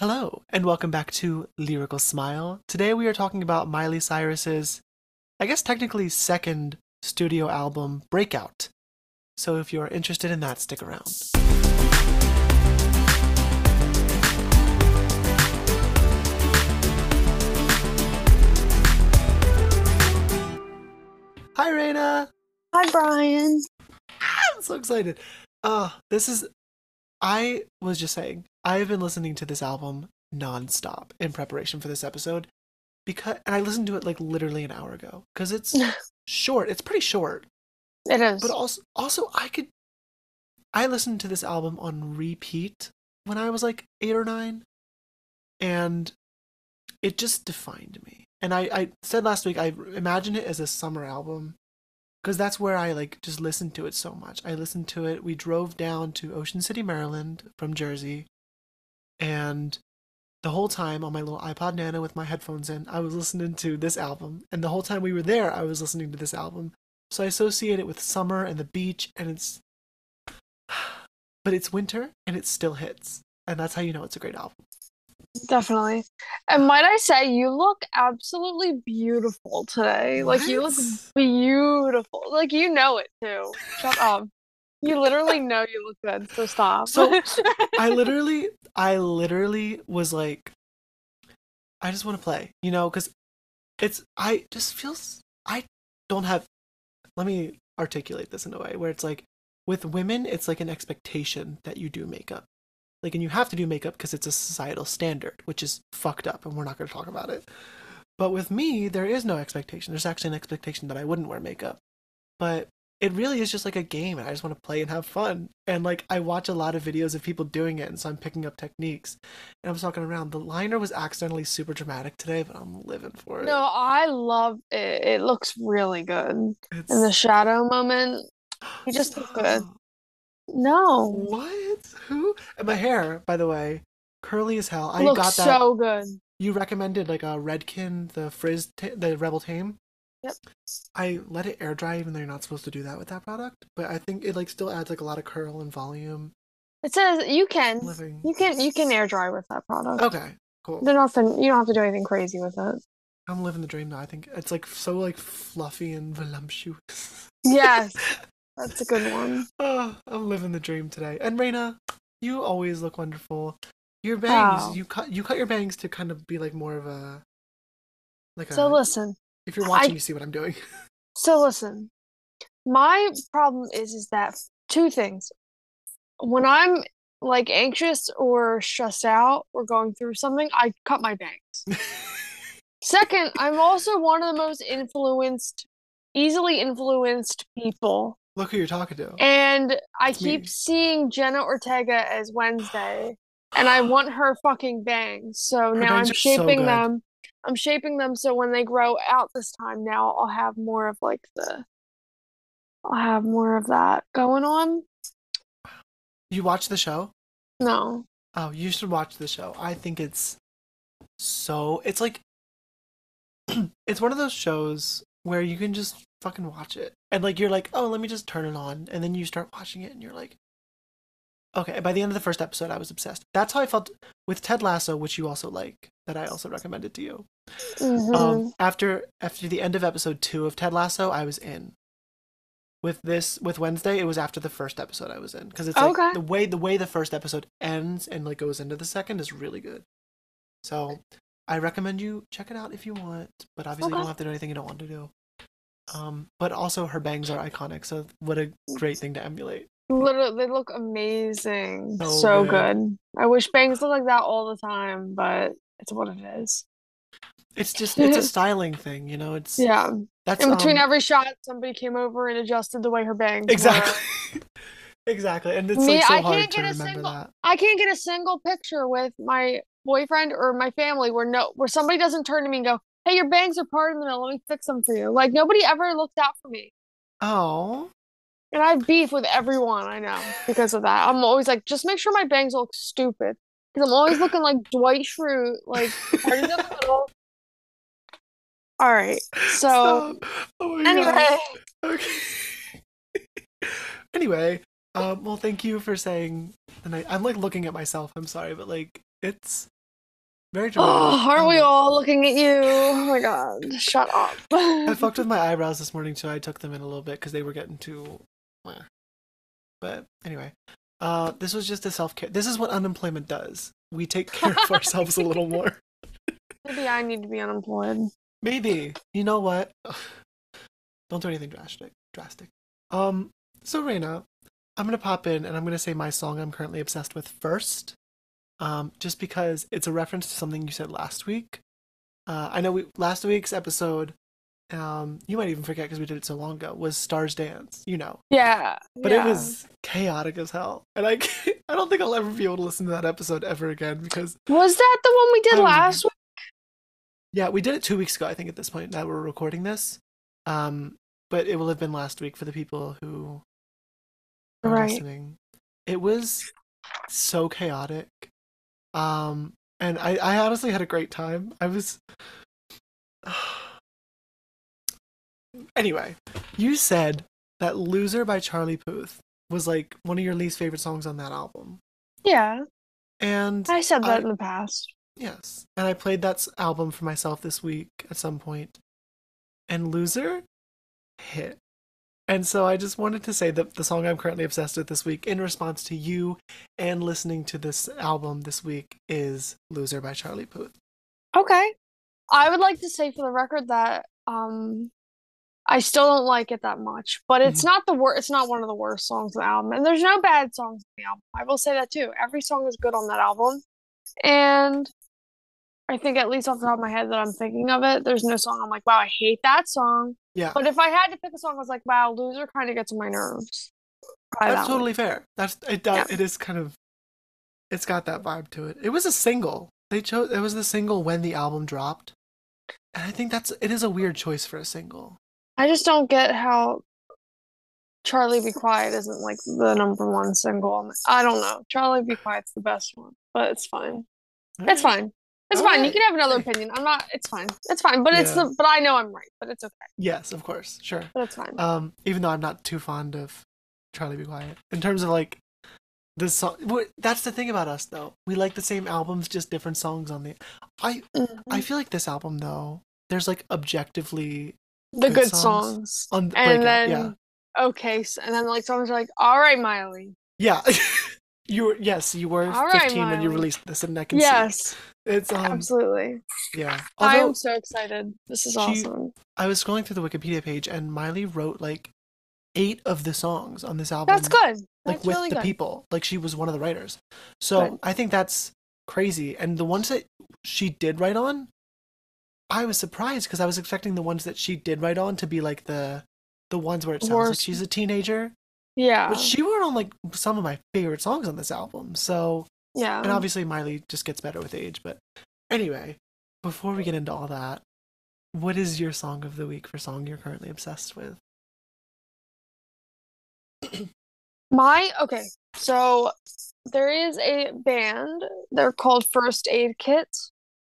Hello, and welcome back to Lyrical Smile. Today we are talking about Miley Cyrus's, I guess technically second studio album, Breakout. So if you're interested in that, stick around. Hi, Raina. Hi, Brian. I'm so excited. Uh, this is. I was just saying, I have been listening to this album nonstop in preparation for this episode because, and I listened to it like literally an hour ago because it's short. It's pretty short, It is. but also, also I could. I listened to this album on repeat when I was like eight or nine, and it just defined me. And I, I said last week I imagine it as a summer album because that's where I like just listened to it so much. I listened to it. We drove down to Ocean City, Maryland from Jersey, and the whole time on my little iPod Nano with my headphones in, I was listening to this album. And the whole time we were there, I was listening to this album. So I associate it with summer and the beach, and it's, but it's winter and it still hits, and that's how you know it's a great album. Definitely. And might I say, you look absolutely beautiful today. Like, you look beautiful. Like, you know it too. Shut up. You literally know you look good, so stop. So, I literally, I literally was like, I just want to play, you know, because it's, I just feels, I don't have, let me articulate this in a way where it's like, with women, it's like an expectation that you do makeup. Like, and you have to do makeup because it's a societal standard, which is fucked up, and we're not going to talk about it. But with me, there is no expectation. There's actually an expectation that I wouldn't wear makeup. But it really is just like a game, and I just want to play and have fun. And like, I watch a lot of videos of people doing it, and so I'm picking up techniques. And I'm just walking around. The liner was accidentally super dramatic today, but I'm living for it. no, I love it. It looks really good. it's In the shadow moment, you just look good. no, What? Who? And my hair, by the way, curly as hell. I got that. so good. You recommended like uh, a Redken, the Frizz, ta- the Rebel Tame. Yep. I let it air dry, even though you're not supposed to do that with that product. But I think it like still adds like a lot of curl and volume. It says you can, Living. you can, you can air dry with that product. Okay, cool. There's nothing. You don't have to do anything crazy with it. I'm living the dream now. I think it's like so like fluffy and voluptuous. Yes, that's a good one. oh, I'm living the dream today. And Reina, you always look wonderful. Your bangs, you cut you cut your bangs to kind of be like more of a like So a listen, if you're watching I- you see what I'm doing. so listen. My problem is is that two things. When I'm like anxious or stressed out or going through something, I cut my bangs. Second, I'm also one of the most influenced, easily influenced people. Look who you're talking to. And I It's me. keep seeing Jenna Ortega as Wednesday, and I want her fucking bangs. So Her now I'm are so shaping them. I'm shaping them so when they grow out this time now, I'll have more of like the, I'll have more of that going on. You watch the show? No. Oh, you should watch the show. I think it's so it's like it's one of those shows where you can just fucking watch it. And like you're like, "Oh, let me just turn it on." And then you start watching it and you're like, "Okay, by the end of the first episode, I was obsessed." That's how I felt with Ted Lasso, which you also like, that I also recommended to you. Mhm. Um after after the end of episode 2 of Ted Lasso, I was in. With this with Wednesday, it was after the first episode I was in because it's like Okay. the way the way the first episode ends and like goes into the second is really good. So I recommend you check it out if you want, but obviously you don't have to do anything you don't want to do. Um, but also her bangs are iconic, so what a great thing to emulate. Literally, they look amazing. So So good. good. I wish bangs look like that all the time, but it's what it is. It's just it's a styling thing, you know. It's Yeah. that's In between um, every shot, somebody came over and adjusted the way her bangs were. exactly exactly, and it's Me, like so I hard can't to get a remember single- that. I can't get a single picture with my boyfriend or my family where no where somebody doesn't turn to me and go, "Hey, your bangs are part in the middle. Let me fix them for you." Like nobody ever looked out for me, Oh, and I have beef with everyone I know because of that. I'm always like, just make sure my bangs look stupid because I'm always looking like Dwight Schrute, like party the middle. All right, so. Oh anyway, God. Okay. anyway, um, well, thank you for saying the night. I'm like looking at myself. I'm sorry, but like it's Very dramatic. Oh, aren't we Um, all looking at you? Oh my god, shut up. I fucked with my eyebrows this morning too. I took them in a little bit because they were getting too. But anyway, uh, this was just a self care. This is what unemployment does. We take care of ourselves a little more. Maybe I need to be unemployed. Maybe. You know what? Don't do anything drastic. Drastic. Um. So Reina, I'm gonna pop in and I'm gonna say my song I'm currently obsessed with first. Um, just because it's a reference to something you said last week. Uh, I know we last week's episode. Um, you might even forget because we did it so long ago. Was Stars Dance? You know, Yeah. but yeah. it was chaotic as hell, and I I don't think I'll ever be able to listen to that episode ever again because Was that the one we did don't last week? Yeah, we did it two weeks ago, I think, at this point that we're recording this. Um, but it will have been last week for the people who are Right. listening. It was so chaotic. Um, and I, I honestly had a great time. I was. anyway, you said that Loser by Charlie Puth was like one of your least favorite songs on that album. Yeah. And I said that I- in the past. Yes. And I played that album for myself this week at some point. And Loser hit. And so I just wanted to say that the song I'm currently obsessed with this week, in response to you and listening to this album this week, is Loser by Charlie Puth. Okay. I would like to say for the record that um I still don't like it that much, but it's Mhm. not the worst it's not one of the worst songs on the album. And there's no bad songs on the album. I will say that too. Every song is good on that album. And I think at least off the top of my head that I'm thinking of it, there's no song I'm like, wow, I hate that song. Yeah. But if I had to pick a song, I was like, wow, Loser kind of gets on my nerves. Probably That's that one. totally fair. That's it. Does, Yeah. It is kind of. It's got that vibe to it. It was a single. They chose. It was the single when the album dropped, and I think that's. It is a weird choice for a single. I just don't get how Charlie Be Quiet isn't like the number one single. I don't know. Charlie Be Quiet's the best one, but it's fine. It's fine. It's fine. You can have another opinion. I'm not. It's fine. It's fine. But it's the. But I know I'm right. But it's okay. Yes, of course, sure. But it's fine. Um, even though I'm not too fond of Charlie Be Quiet in terms of like the song. That's the thing about us, though. We like the same albums, just different songs on the. I Mhm. I feel like this album though. There's like objectively the good good songs songs. on the And then yeah, okay, so, and then like songs are like, all right, Miley. yeah. you were yes, you were All right, 15 when you released this, and I can see Yes, it's um absolutely. yeah. I'm so excited. This is she- awesome. I was scrolling through the Wikipedia page, and Miley wrote like eight of the songs on this album. That's good. like with really the good. people. Like she was one of the writers. So Good. I think that's crazy. And the ones that she did write on, I was surprised because I was expecting the ones that she did write on to be like the the ones where it sounds like she's a teenager. Yeah. But she wrote on like some of my favorite songs on this album. So yeah. and obviously Miley just gets better with age. But anyway, before we get into all that, what is your song of the week for song you're currently obsessed with? My okay, so there is a band. They're called First Aid Kit.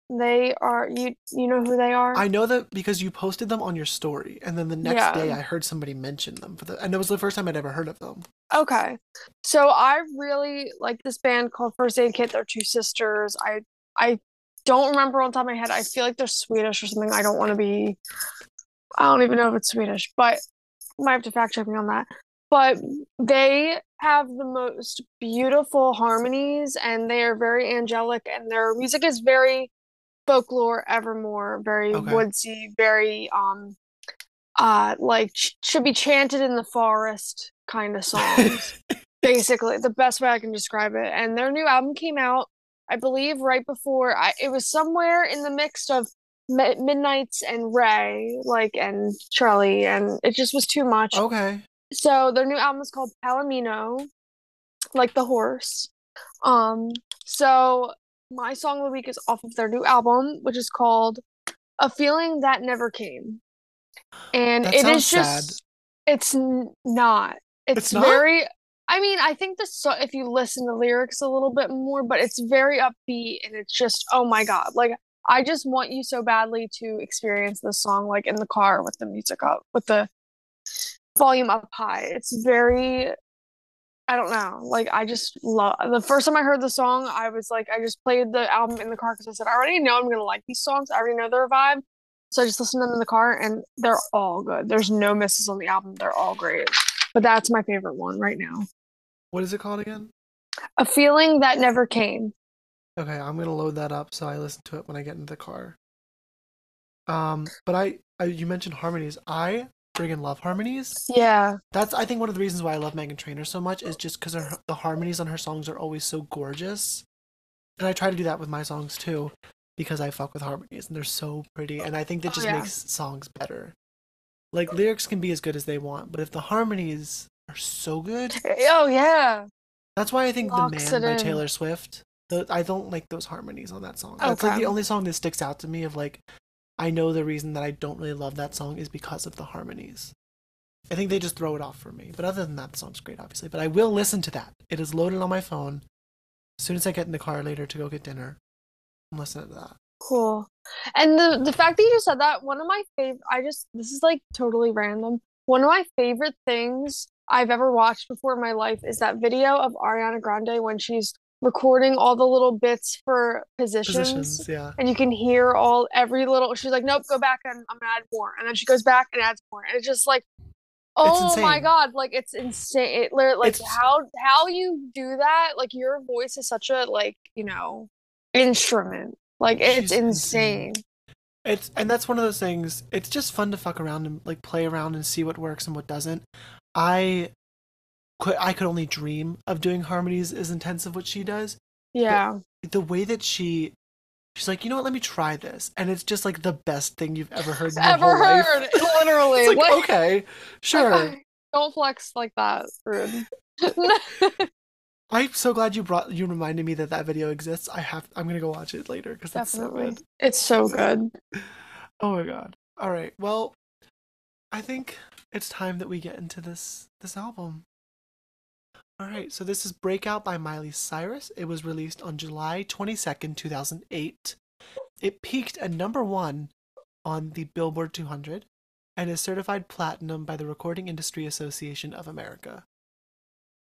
They are you you know who they are? I know that because you posted them on your story, and then the next Yeah. day I heard somebody mention them for the, and it was the first time I'd ever heard of them. Okay. So I really like this band called First Aid Kit. They're two sisters. I I don't remember on top of my head. I feel like they're Swedish or something. I don't want to be I don't even know if it's Swedish, but might have to fact check me on that. But they have the most beautiful harmonies and they are very angelic and their music is very folklore evermore, very Okay. woodsy, very um uh like ch- should be chanted in the forest kind of songs basically the best way i can describe it and their new album came out i believe right before I, it was somewhere in the mix of Mi- midnights and ray like and charlie and it just was too much okay. so their new album is called palomino like the horse um so my song of the week is off of their new album which is called a feeling that never came. And That it is just it's n- not. It's, It's not? very i mean i think the so if you listen to lyrics a little bit more but it's very upbeat and it's just oh my god like i just want you so badly to experience this song like in the car with the music up with the volume up high. It's very I don't know. Like I just love the first time I heard the song, I was like, I just played the album in the car because I said I already know I'm gonna like these songs. I already know their vibe, so I just listened to them in the car, and they're all good. There's no misses on the album. They're all great. But that's my favorite one right now. What is it called again? A feeling that never came. Okay, I'm gonna load that up so I listen to it when I get into the car. Um, but I, I you mentioned harmonies. I friggin' love harmonies. Yeah. That's I think one of the reasons why I love Meghan Trainor so much is just because the harmonies on her songs are always so gorgeous, and I try to do that with my songs too, because I fuck with harmonies and they're so pretty, and I think that Oh, just yeah. makes songs better. Like lyrics can be as good as they want, but if the harmonies are so good, Oh yeah. that's why I think "The Man" by in. Taylor Swift. The, I don't like those harmonies on that song. That's like the only song that sticks out to me of like, I know the reason that I don't really love that song is because of the harmonies. I think they just throw it off for me. But other than that, the song's great, obviously. But I will listen to that. It is loaded on my phone. As soon as I get in the car later to go get dinner, I'm listening to that. Cool. And the the fact that you just said that, one of my favorite, I just this is like totally random. One of my favorite things I've ever watched before in my life is that video of Ariana Grande when she's recording all the little bits for positions. Positions, yeah. And you can hear all every little. She's like, "Nope, go back and I'm gonna add more." And then she goes back and adds more, and it's just like, oh my god, like it's insane. It, like It's- how how you do that? Like your voice is such a like you know instrument. Like it's insane. insane. It's and that's one of those things. It's just fun to fuck around and like play around and see what works and what doesn't. I could I could only dream of doing harmonies as intense of what she does. Yeah. The way that she she's like, you know what, let me try this. And it's just like the best thing you've ever heard in your Ever whole life. heard? Literally. It's like, What- okay, sure. Don't flex like that, rude. I'm so glad you brought you reminded me that that video exists. I have I'm gonna go watch it later because that's so good. It's so good. Oh my god. All right. Well, I think it's time that we get into this this album. All right. So this is Breakout by Miley Cyrus. It was released on July 22nd, 2008. It peaked at number 1 on the Billboard 200 and is certified platinum by the Recording Industry Association of America.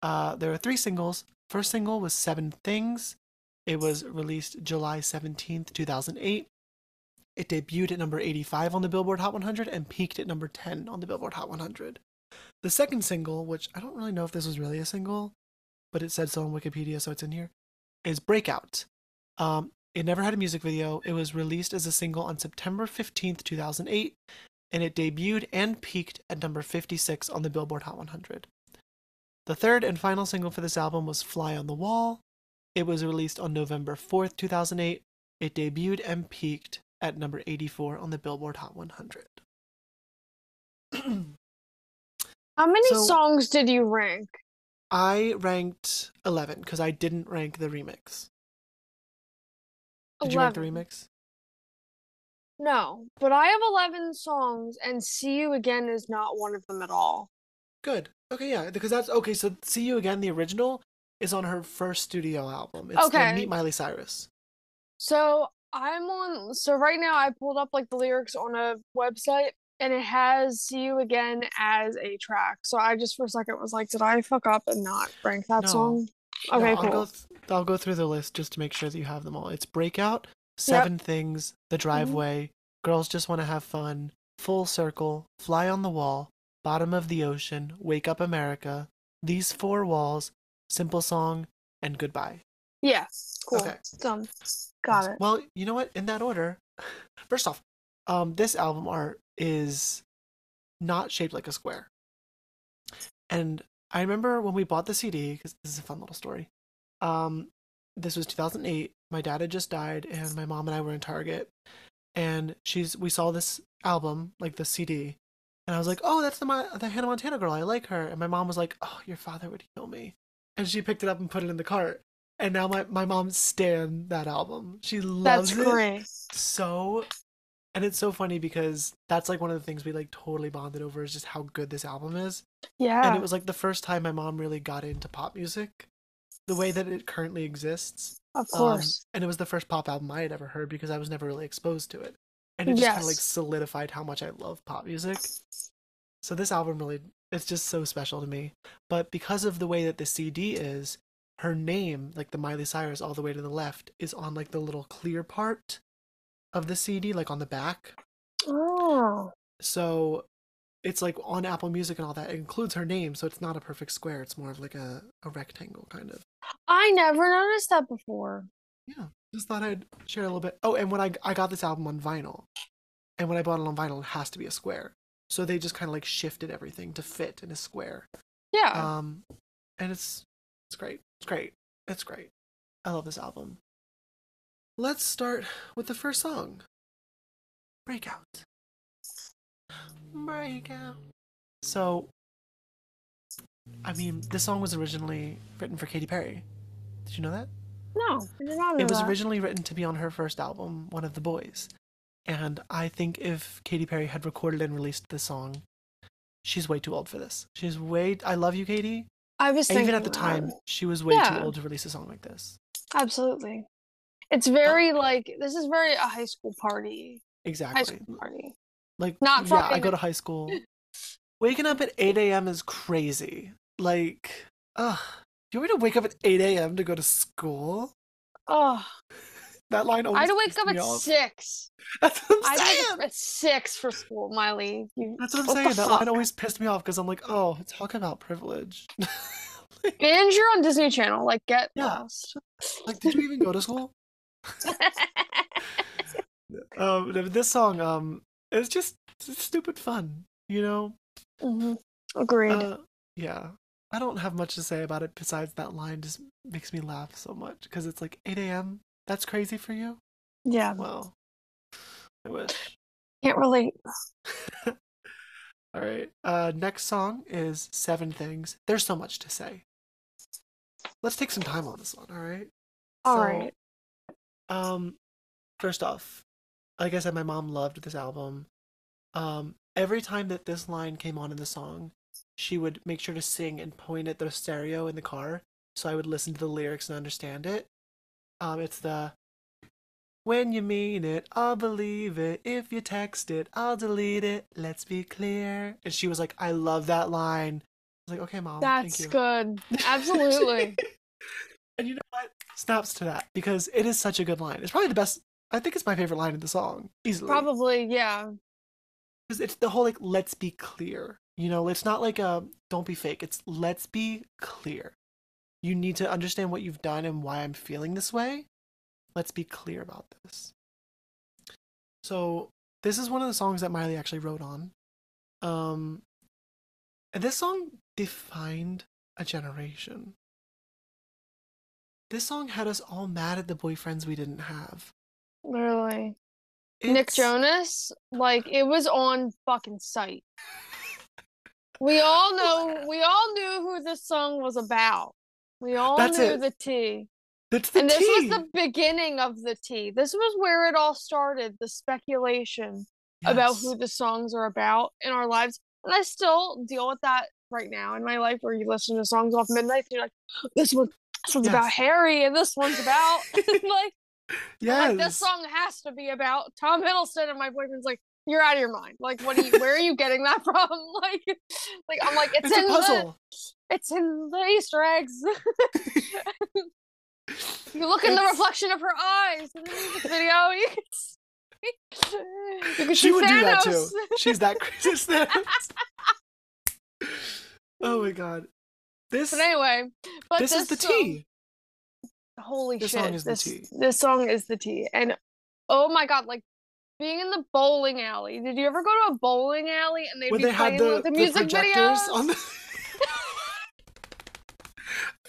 Uh, there are three singles. First single was Seven Things. It was released July 17th, 2008. It debuted at number 85 on the Billboard Hot 100 and peaked at number 10 on the Billboard Hot 100. The second single, which I don't really know if this was really a single, but it said so on Wikipedia, so it's in here, is Breakout. Um, it never had a music video. It was released as a single on September 15th, 2008, and it debuted and peaked at number 56 on the Billboard Hot 100. The third and final single for this album was Fly on the Wall. It was released on November 4th, 2008. It debuted and peaked at number 84 on the Billboard Hot 100. How many So- songs did you rank? I ranked 11 because I didn't rank the remix. Did you rank the remix? No, but I have 11 songs, and See You Again is not one of them at all. Good. Okay, yeah, because that's okay. So, See You Again, the original, is on her first studio album. It's Okay. Meet Miley Cyrus. So I'm on. So right now, I pulled up like the lyrics on a website, and it has "See You Again" as a track. So I just for a second was like, did I fuck up and not rank that No. song? No, Okay, I'll cool. go, th- I'll go through the list just to make sure that you have them all. It's Breakout, Seven Things, Mm-hmm. The Driveway, Girls Just Want to Have Fun, Full Circle, Fly on the Wall, Bottom of the Ocean, Wake Up America, These Four Walls, Simple Song, and Goodbye. Yeah, cool. Okay. Done. Got it. Well, you know what? In that order, first off, um, this album art is not shaped like a square. And I remember when we bought the CD, because this is a fun little story. Um, this was 2008. My dad had just died, and my mom and I were in Target, and she's we saw this album, like the CD, and I was like, "Oh, that's the the Hannah Montana girl. I like her." And my mom was like, "Oh, your father would kill me," and she picked it up and put it in the cart. And now my my mom stan that album. She loves That's it so and it's so funny because that's like one of the things we like totally bonded over is just how good this album is Yeah. and it was like the first time my mom really got into pop music the way that it currently exists of Um, course. and it was the first pop album i had ever heard because i was never really exposed to it and it just kind of like solidified how much i love pop music so this album really It's just so special to me. But because of the way that the CD is, her name, like the Miley Cyrus all the way to the left, is on like the little clear part of the CD, like on the back. Oh. So it's like on Apple Music and all that. It includes her name, so it's not a perfect square. It's more of like a, a rectangle kind of. I never noticed that before. Yeah. Just thought I'd share a little bit. Oh, and when I I got this album on vinyl. And when I bought it on vinyl, it has to be a square. So they just kind of like shifted everything to fit in a square. Yeah. Um and it's it's great. It's great. It's great. I love this album. Let's start with the first song. Breakout. Breakout. So I mean, this song was originally written for Katy Perry. Did you know that? no, I did not know It was that. originally written to be on her first album, One of the Boys. And I think if Katy Perry had recorded and released this song, she's way too old for this. She's way. I love you, Katy. I was thinking even at the that. time, she was way Yeah. too old to release a song like this. Absolutely. It's very like this is very a high school party. Exactly. High school party. Like, Not yeah, I go to high school. Waking up at 8 a.m. is crazy. Like, ugh. You want me to wake up at 8 a.m. to go to school? Oh, That line always I had to wake up at off. six. That's what I I'm saying. wake up at six for school, Miley. You, That's what I'm what saying. That fuck? line always pissed me off because I'm like, oh, talk about privilege. And you're on Disney Channel. Like, get Yeah. lost. like, did you even go to school? Um, this song, um, it's just stupid fun, you know. hmm Agreed. Uh, yeah, I don't have much to say about it besides that line just makes me laugh so much because it's like 8 a.m. That's crazy for you. yeah, Well, I wish. can't relate. All right. Uh, next song is Seven Things. There's so much to say. Let's take some time on this one. All right. All So, right. Um, first off, like I said, my mom loved this album. Um, every time that this line came on in the song, she would make sure to sing and point at the stereo in the car, so I would listen to the lyrics and understand it. Um, it's the when you mean it, I'll believe it. If you text it, I'll delete it. Let's be clear. And she was like, I love that line. I was like, okay, mom. That's thank you. good. Absolutely. and you know what? Snaps to that because it is such a good line. It's probably the best. I think it's my favorite line in the song, easily. Probably, yeah. Because it's the whole like, let's be clear. You know, it's not like a don't be fake. It's let's be clear. You need to understand what you've done and why I'm feeling this way. Let's be clear about this. So this is one of the songs that Miley actually wrote on. Um, and this song defined a generation. This song had us all mad at the boyfriends we didn't have. Literally. Nick Jonas, like it was on fucking sight. We all know we all knew who this song was about. We all That's knew it. the T. That's the And this was the beginning of the tea. This was where it all started, the speculation about who the songs are about in our lives. And I still deal with that right now in my life where you listen to songs off midnight and you're like, this one this one's about Harry and this one's about like Yes. like this song has to be about Tom Hiddleston and my boyfriend's like you're out of your mind like what are you where are you getting that from like like I'm like it's, It's in a puzzle. the it's in the Easter eggs you look in the reflection of her eyes in the music video you can see, you can She see would do that too. She's that crazy. Thanos. oh my god. This but anyway but this, is the song- tea. holy shit. This shit song is the this tea. this song is the tea and oh my god like being in the bowling alley did you ever go to a bowling alley and they'd Where be they playing the, the, the the music videos on the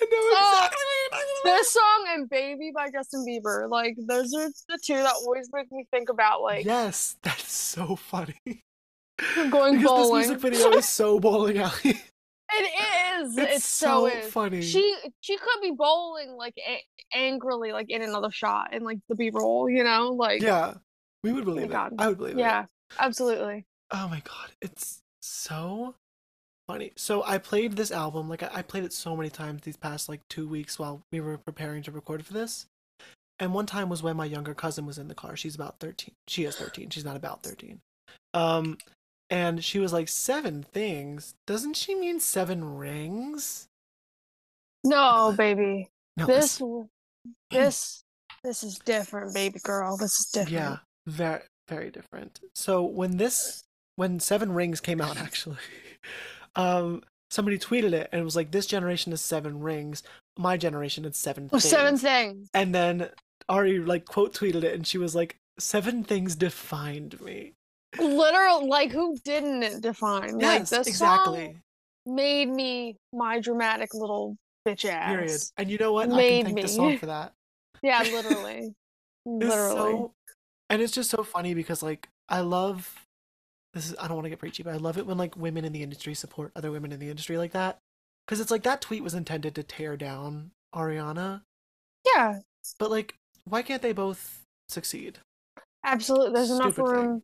I know Oh, exactly what you're talking about. this song and baby by justin bieber like those are the two that always make me think about like yes, that's so funny. going because bowling this music video is so bowling alley. it is It's, it so, so funny. she she could be bowling like a- angrily like in another shot in like the b-roll you know like yeah, we would believe it. God. I would believe it. yeah absolutely Oh my god, it's so funny. So I played this album, like I, I played it so many times these past like two weeks while we were preparing to record for this. And one time was when my younger cousin was in the car. She's about thirteen. She is thirteen. She's not about thirteen. Um, and she was like, Seven things? Doesn't she mean seven rings? No, baby. No, This this this is different, baby girl. This is different. Yeah, very very different. So when this when Seven Rings came out actually, um somebody tweeted it and it was like this generation is seven rings, my generation is seven Oh, things. seven things. And then Ari like quote tweeted it and she was like seven things defined me. Literal like who didn't it define? like this exactly. song made me my dramatic little bitch ass. Period. And you know what? I Made can thank the me. song for that. Yeah, literally. Literally. so- and it's just so funny because like I love this is I don't want to get preachy, but I love it when like women in the industry support other women in the industry like that. Cause it's like that tweet was intended to tear down Ariana, Yeah, but like why can't they both succeed? absolutely. There's enough room thing.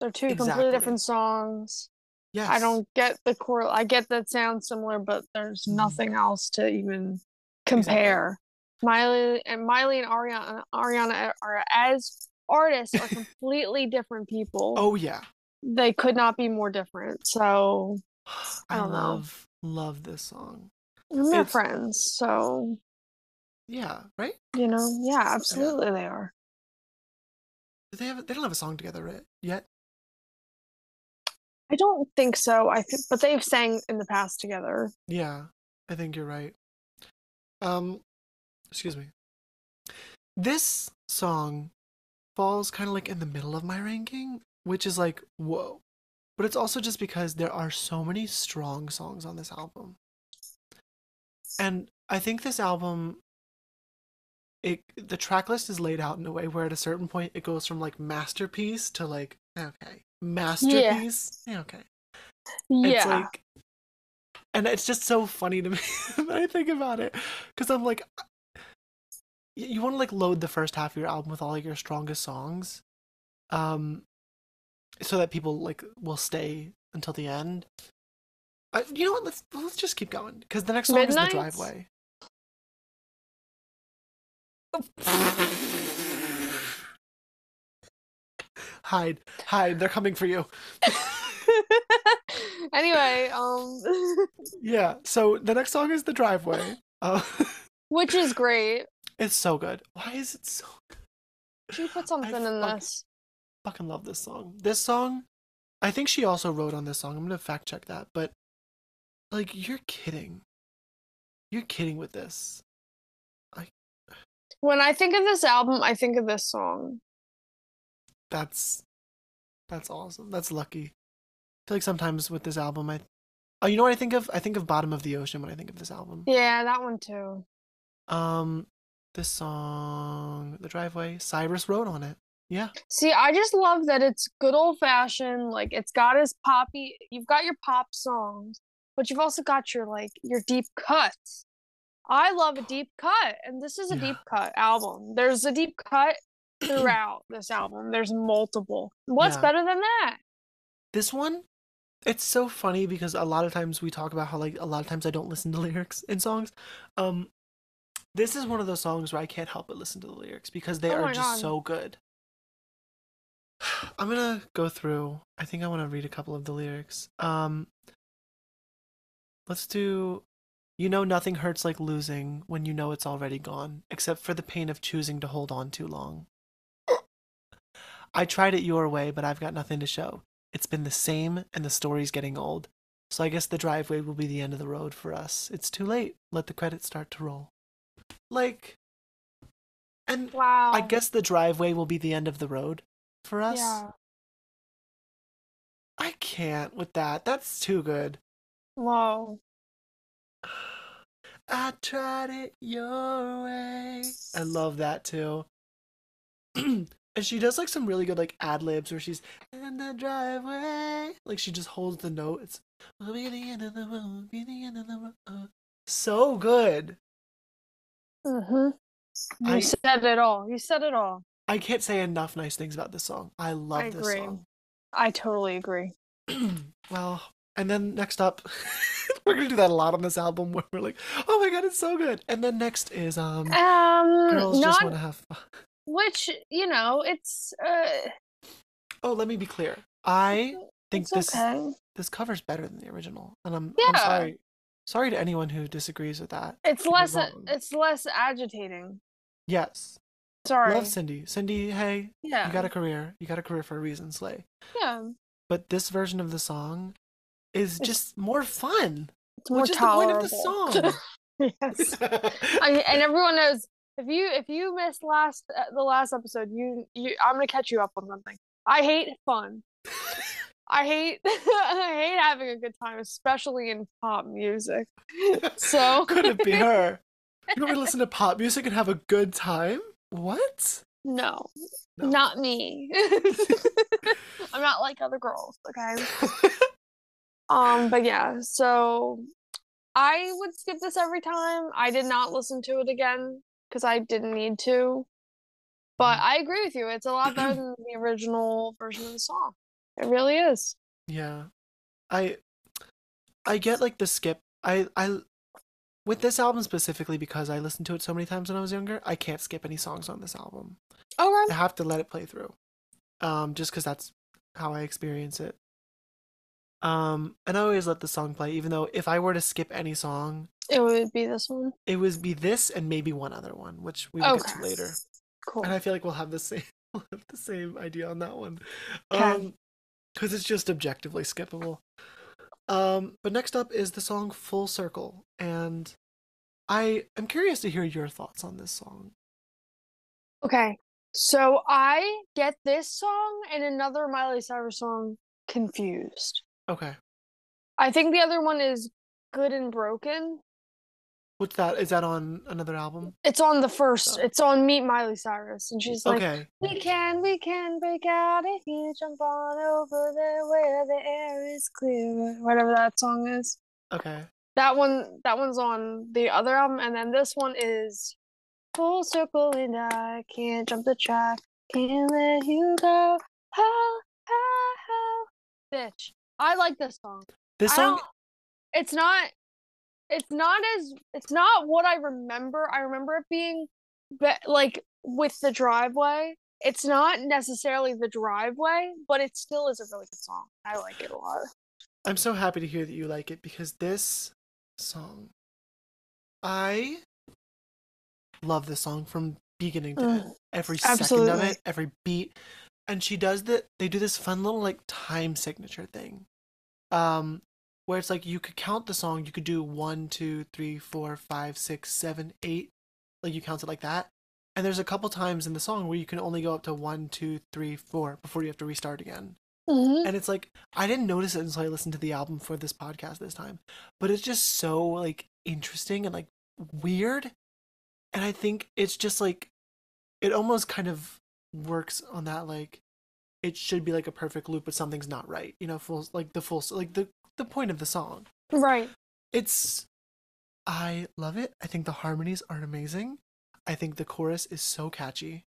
They're two Exactly. completely different songs. Yes. I don't get the core. I get that sounds similar, but there's Mhm. nothing else to even compare. Miley and Miley and Ariana, Ariana are as artists are completely different people. Oh yeah. They could not be more different. So I, don't know. love love this song. and they're It's- friends. So Yeah, right? you know, yeah, absolutely they are. Do they have they don't have a song together right, yet? I don't think so. I think, but they've sang in the past together. Yeah, I think you're right. Um, excuse me. This song falls kind of like in the middle of my ranking, which is like, whoa. But it's also just because there are so many strong songs on this album. And I think this album it the track list is laid out in a way where at a certain point it goes from like masterpiece to like okay, masterpiece. Yeah, okay. It's Yeah. like, and it's just so funny to me when I think about it, because I'm like, you want to like load the first half of your album with all like your strongest songs, um, so that people like will stay until the end. I, you know what? Let's let's just keep going because the next song is the driveway. hide, hide! They're coming for you. anyway, um, Yeah. So the next song is the driveway. Uh, which is great. it's so good. Why is it so? Good? She put something in fuck- this. Fucking love this song. This song, I think she also wrote on this song. I'm gonna fact check that, but like, you're kidding. You're kidding with this. I. When I think of this album, I think of this song. That's that's awesome. That's lucky. I feel like sometimes with this album, I oh, you know what I think of? I think of Bottom of the Ocean when I think of this album. Yeah, that one too. Um, this song, The Driveway, Cyrus wrote on it. Yeah. See, I just love that it's good old fashioned. Like it's got his poppy. You've got your pop songs, but you've also got your like your deep cuts. I love a deep cut, and this is a Yeah. deep cut album. There's a deep cut throughout this album. There's multiple. What's Yeah. better than that? This one, it's so funny because a lot of times we talk about how like a lot of times I don't listen to lyrics in songs. Um, this is one of those songs where I can't help but listen to the lyrics because they Oh are just God. so good. I'm gonna go through. I think I want to read a couple of the lyrics. Um, let's do. You know, nothing hurts like losing when you know it's already gone, except for the pain of choosing to hold on too long. I tried it your way, but I've got nothing to show. It's been the same, and the story's getting old. So I guess the driveway will be the end of the road for us. It's too late. Let the credits start to roll. Like, and Wow. I guess the driveway will be the end of the road for us. Yeah. I can't with that. That's too good. Wow. I tried it your way. I love that too. and she does like some really good like ad libs where she's in the driveway. Like she just holds the note. It's "We'll be the end of the road, be the end of the road. So good. Mm-hmm. You I- said it all. You said it all. I can't say enough nice things about this song. I love I this agree. song. I totally agree. well, and then next up, we're gonna do that a lot on this album where we're like, oh my god, it's so good. And then next is um, Um, girls just want to have fun. Which you know, it's uh, Oh, let me be clear. I think this okay. this cover's better than the original, and I'm, I'm sorry sorry to anyone who disagrees with that. It's less wrong. it's less agitating. Yes, Sorry. love Cyndi. Cyndi, hey, yeah. you got a career. You got a career for a reason, Slay. yeah. But this version of the song is It's- just more fun, It's more which is the point of the tolerable. song. yes. I, and everyone knows if you if you missed last uh, the last episode, you you I'm gonna catch you up on something. I hate fun. I hate I hate having a good time, especially in pop music. So Could it be her? You want me to listen to pop music and have a good time? What? no, No. not me. I'm not like other girls, okay? Um, but yeah, so I would skip this every time. I did not listen to it again because I didn't need to. But I agree with you. It's a lot better than the original version of the song. It really is. Yeah. I I get like the skip. I I with this album specifically because I listened to it so many times when I was younger, I can't skip any songs on this album. Oh, right. I have to let it play through. Um just cuz that's how I experience it. Um and I always let the song play even though if I were to skip any song, It would be this one. it would be this and maybe one other one, which we will get to Okay. later. Cool. And I feel like we'll have the same we'll have the same idea on that one. Okay. Um cuz it's just objectively skippable. Um but next up is the song Full Circle and I am curious to hear your thoughts on this song. Okay. So I get this song and another Miley Cyrus song confused. Okay. I think the other one is Good and Broken. What's that? Is that on another album? It's on the first. Oh. It's on Meet Miley Cyrus, and she's like, Okay. "We can, we can break out if you jump on over there where the air is clear." Whatever that song is. Okay. That one. That one's on the other album, and then this one is Full Circle, and I can't jump the track, can't let you go. How, how, how, bitch. I like this song. This song it's not it's not as it's not what I remember. I remember it being be- like with the driveway. It's not necessarily the driveway, but it still is a really good song. I like it a lot. I'm so happy to hear that you like it because this song I love this song from beginning to end. Mm, every second of it, every beat. And she does that they do this fun little like time signature thing. Um where it's like you could count the song, you could do one, two, three, four, five, six, seven, eight. Like you count it like that. And there's a couple times in the song where you can only go up to one, two, three, four before you have to restart again. Mhm. And it's like I didn't notice it until I listened to the album for this podcast this time. But it's just so like interesting and like weird. And I think it's just like it almost kind of works on that like it should be like a perfect loop but something's not right. You know, full like the full like the the point of the song. Right. It's I love it. I think the harmonies are amazing. I think the chorus is so catchy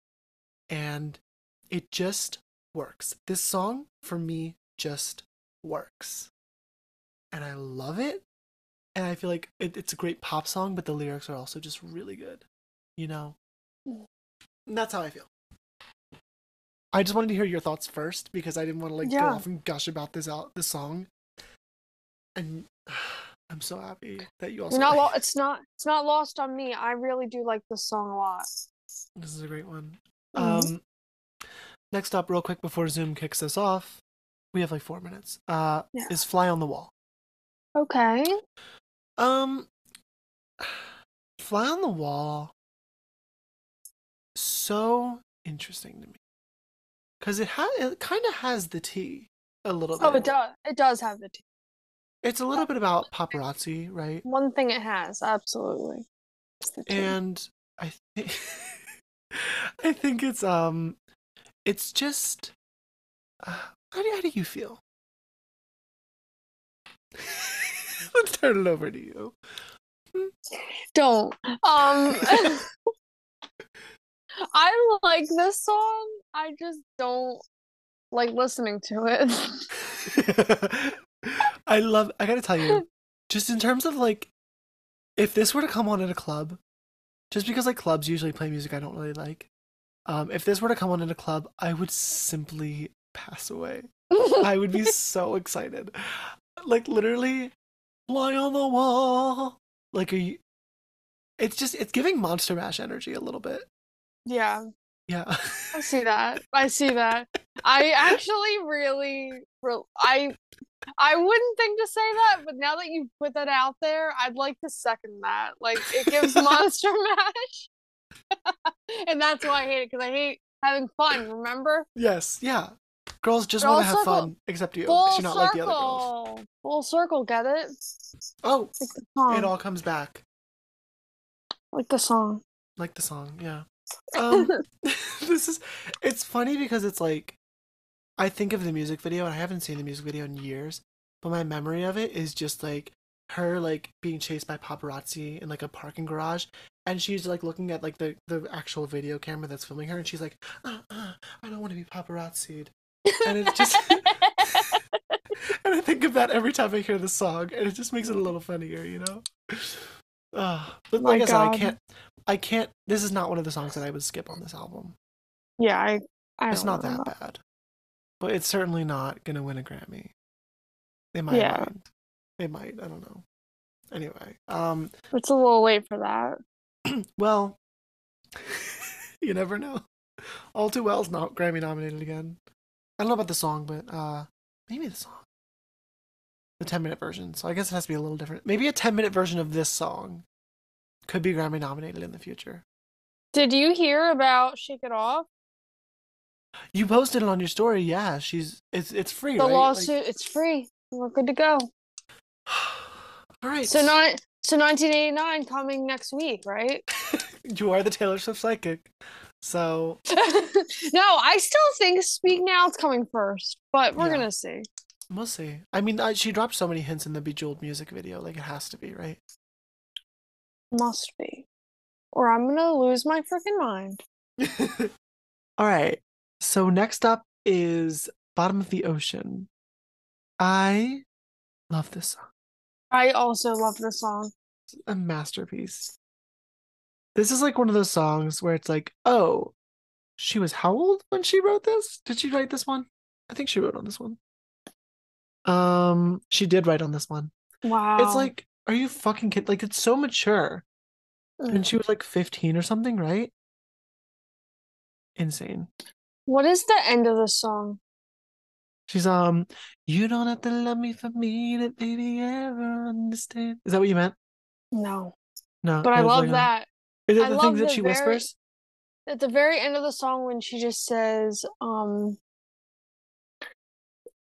and it just works. This song for me just works. And I love it. And I feel like it, it's a great pop song, but the lyrics are also just really good. You know? Mm. And that's how I feel. I just wanted to hear your thoughts first because I didn't want to like go off and gush about this out this song. And I'm so happy that you also not lo- it's not it's not lost on me. I really do like this song a lot. This is a great one. Mhm. Um, next up, real quick before Zoom kicks us off, we have like four minutes. Uh, Yeah. is "Fly on the Wall." Okay. Um, "Fly on the Wall." So interesting to me because it ha- it kind of has the T a little bit. Oh, it does. It does have the t- It's a little bit about paparazzi, right? one thing it has. Absolutely. It's the T. and I think I think it's um it's just uh, how do how do you feel? Let's turn it over to you. Don't. Um I like this song. I just don't like listening to it. I love I gotta tell you, just in terms of like if this were to come on in a club, just because like clubs usually play music I don't really like, um, if this were to come on in a club, I would simply pass away. I would be so excited. Like literally fly on the wall. Like are you it's just it's giving Monster Mash energy a little bit. yeah, Yeah. I see that. I see that. I actually really, re- I, I wouldn't think to say that, but now that you put that out there, I'd like to second that. Like it gives Monster Mash, and that's why I hate it because I hate having fun. Remember? yes, yeah. Girls just want to have fun, except you, Full because you're not like the other girls. circle. Full circle. Get it? Oh, Like it all comes back. like the song. Like the song, yeah. Um this is it's funny because it's like I think of the music video and I haven't seen the music video in years, but my memory of it is just like her like being chased by paparazzi in like a parking garage and she's like looking at like the the actual video camera that's filming her and she's like uh, uh, I don't want to be paparazzied and it's just and I think of that every time I hear the song and it just makes it a little funnier you know uh, but like I said I can't I can't this is not one of the songs that I would skip on this album yeah, I. I it's not that remember. bad but it's certainly not gonna win a Grammy. They might Yeah. they might I don't know. Anyway um It's a little late for that. well you never know. All too well well's not Grammy nominated again. I don't know about the song but uh maybe the song. The 10 minute version so I guess it has to be a little different. Maybe a 10 minute version of this song could be Grammy nominated in the future. Did you hear about Shake It Off? You posted it on your story yeah she's it's it's free The right? Like- lawsuit. It's free. We're good to go. all right So not. So 1989 coming next week, right? you are the Taylor Swift psychic. So no, I still think Speak Now is coming first, but we're Yeah. gonna see. we'll see. I mean, I, she dropped so many hints in the Bejeweled music video, like it has to be, right? Must be, or I'm gonna lose my freaking mind. All right. So next up is Bottom of the Ocean. I love this song. I also love this song. It's a masterpiece. This is like one of those songs where it's like, oh, she was how old when she wrote this? Did she write this one? I think she wrote on this one. Um, she did write on this one. Wow. It's like, are you fucking kid? Like, it's so mature. Mm. And she was like 15 or something, right? Insane. What is the end of the song? She's um, you don't have to love me for me to maybe ever understand. Is that what you meant? No, No. but I love like, that Is it I the love things that the she very- whispers? at the very end of the song when she just says, um,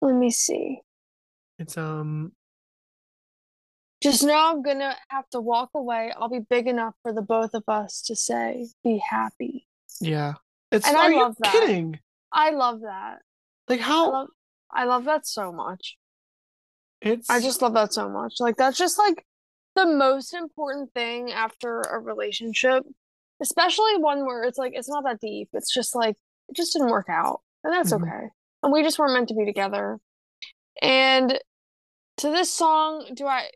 let me see. It's um, Just know I'm gonna have to walk away. I'll be big enough for the both of us to say, be happy. yeah. It's And I are you love that. kidding? I love that. Like I how love I love that so much. it's I just love that so much. Like that's just like the most important thing after a relationship, especially one where it's like it's not that deep. It's just like it just didn't work out, and that's Mhm. okay. And we just weren't meant to be together. And to this song, do I?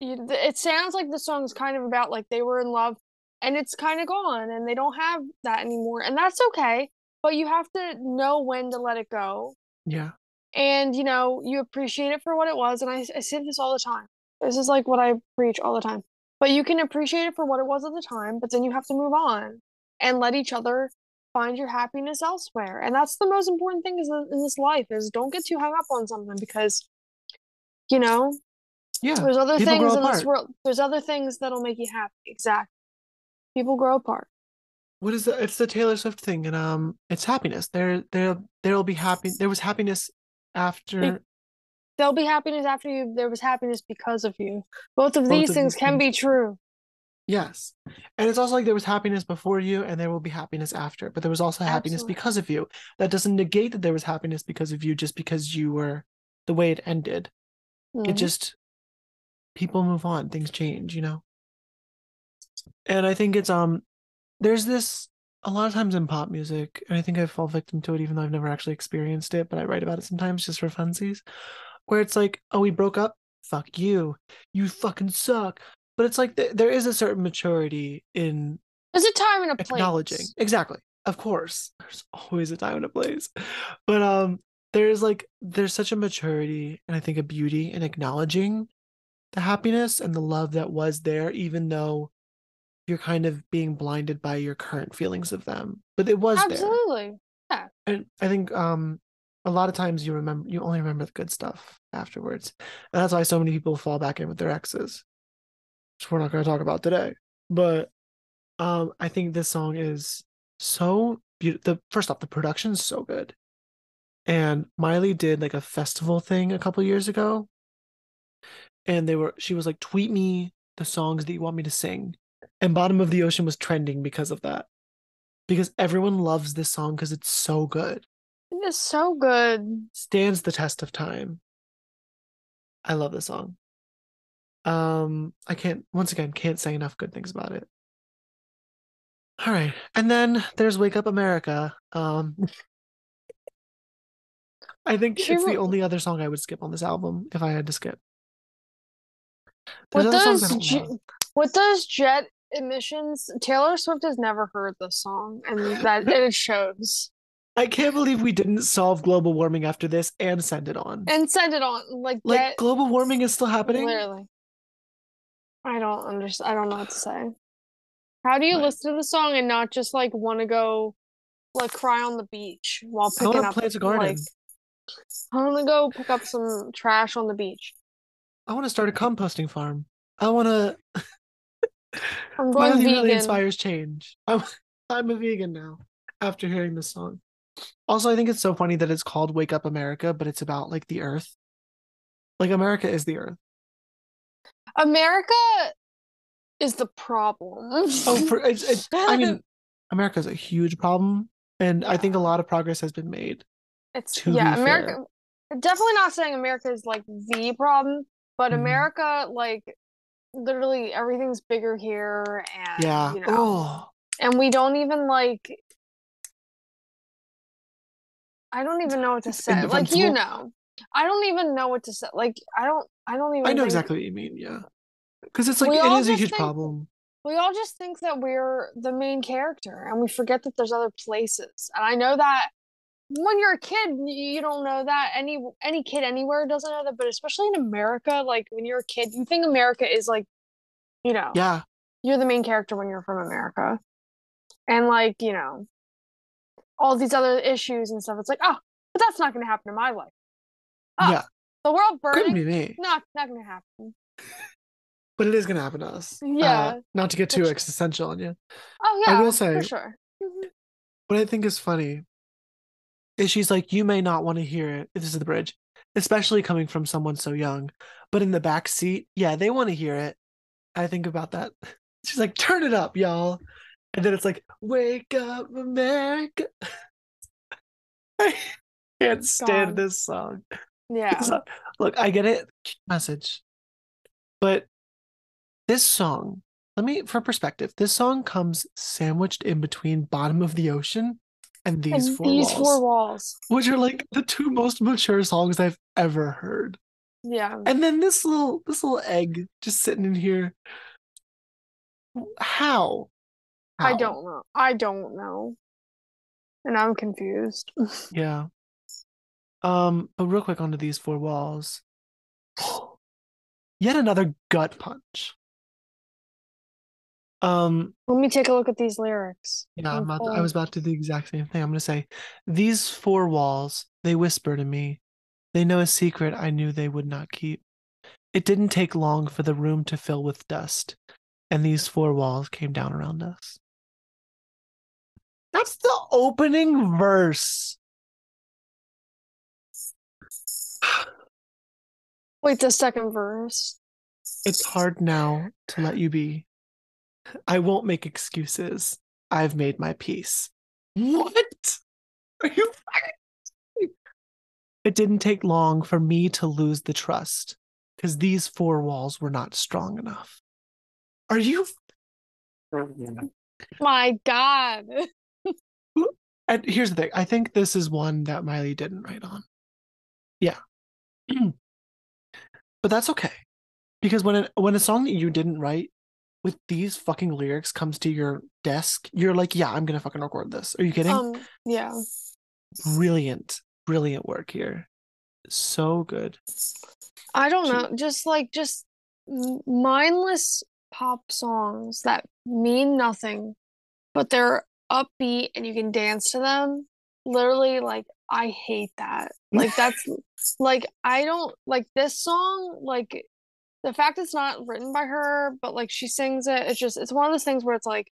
It sounds like the song is kind of about like they were in love, and it's kind of gone, and they don't have that anymore, and that's okay. But you have to know when to let it go yeah. and you know you appreciate it for what it was and I, I say this all the time this is like what i preach all the time but you can appreciate it for what it was at the time but then you have to move on and let each other find your happiness elsewhere and that's the most important thing is in in this life is don't get too hung up on something because you know Yeah. there's other things in this world there's other things that'll make you happy exactly people grow apart What is the it's the Taylor Swift thing and um it's happiness. There there there'll be happy there was happiness after there'll be happiness after you there was happiness because of you both of Both these of things these can things. be true Yes. And it's also like there was happiness before you and there will be happiness after, but there was also happiness Absolutely. because of you. That doesn't negate that there was happiness because of you just because you were the way it ended. It Mhm. just people move on, things change, you know. And I think it's um there's this a lot of times in pop music, and I think I fall victim to it even though I've never actually experienced it, but I write about it sometimes just for funsies, where it's like, oh, we broke up, fuck you, you fucking suck. But it's like th- there is a certain maturity in There's a time and a place. acknowledging exactly of course, there's always a time and a place. But um there's like there's such a maturity and I think a beauty in acknowledging the happiness and the love that was there, even though you're kind of being blinded by your current feelings of them. But it was there. Absolutely. And I think um a lot of times you remember you only remember the good stuff afterwards. And that's why so many people fall back in with their exes. Which we're not gonna talk about today. But um I think this song is so beautiful. The first off, the production's so good. And Miley did like a festival thing a couple years ago. And they were she was like, tweet me the songs that you want me to sing. And Bottom of the Ocean was trending because of that. Because everyone loves this song because it's so good. It is so good. Stands the test of time. I love this song. Um, I can't once again can't say enough good things about it. All right. And then there's Wake Up America. Um I think She it's the only other song I would skip on this album if I had to skip. There's What other songs I does J- what does Jet Emissions? Taylor Swift has never heard this song, and that it shows. I can't believe we didn't solve global warming after this and send it on. And send it on like like get global warming is still happening. literally. I don't understand. I don't know what to say. How do you Right. listen to the song and not just like want to go like cry on the beach while picking to up plant a garden. like I want to go pick up some trash on the beach. I want to start a composting farm. I want to. I'm going vegan. really inspires change. I'm, I'm a vegan now after hearing this song. Also, I think it's so funny that it's called Wake Up America, but it's about like the earth. Like America is the earth. America is the problem. Oh, for, it's, it's, I mean, America is a huge problem, and I think a lot of progress has been made. It's yeah, America. Definitely not saying America is like the problem, but Mhm. America, like, literally everything's bigger here, and Yeah. you know, Oh, and we don't even like. I don't even know what to say. Like you know, I don't even know what to say. Like I don't. I don't even. I know think- exactly what you mean. Yeah, because it's like We it a huge think- problem. we all just think that we're the main character and we forget that there's other places and i know that when you're a kid you don't know that any any kid anywhere doesn't know that but especially in america like when you're a kid you think america is like you know Yeah, you're the main character when you're from america and like you know all these other issues and stuff it's like oh but that's not going to happen in my life oh, yeah. the world burning be me, not not going to happen but it is gonna happen to us. Uh, Yeah. not to get too existential on you. oh yeah I will say- for sure Mhm. What I think is funny is she's like, you may not want to hear it. This is the bridge, especially coming from someone so young. But in the back seat, yeah, they want to hear it. I think about that. She's like, turn it up, y'all. And then it's like, wake up, America. I can't stand God. this song. yeah It's not- Look, I get it. Message. But this song, let me, for perspective, this song comes sandwiched in between Bottom of the Ocean and These and Four these Walls, four walls which are like the two most mature songs I've ever heard. yeah And then this little, this little egg just sitting in here. How? I don't know. I don't know. And I'm confused. Yeah. Um, but real quick onto these four walls. Yet another gut punch. Um, Let me take a look at these lyrics. yeah, I'm about to- I was about to do the exact same thing. I'm gonna say, these four walls, they whisper to me. They know a secret I knew they would not keep. It didn't take long for the room to fill with dust, and these four walls came down around us. That's the opening verse. Wait, the second verse. It's hard now to let you be. I won't make excuses. I've made my peace. What? Are you fucking- It didn't take long for me to lose the trust because these four walls were not strong enough. Are you? My God. And here's the thing. I think this is one that Miley didn't write on. Yeah. but that's okay. Because when a, when a song that you didn't write with these fucking lyrics comes to your desk, you're like, yeah, I'm gonna fucking record this. Are you kidding? Um, yeah. brilliant, brilliant work here. So good. I don't know, just like just mindless pop songs that mean nothing, but they're upbeat and you can dance to them. Literally, like I hate that. Like that's like I don't like this song, like the fact it's not written by her, but like she sings it, it's just it's one of those things where it's like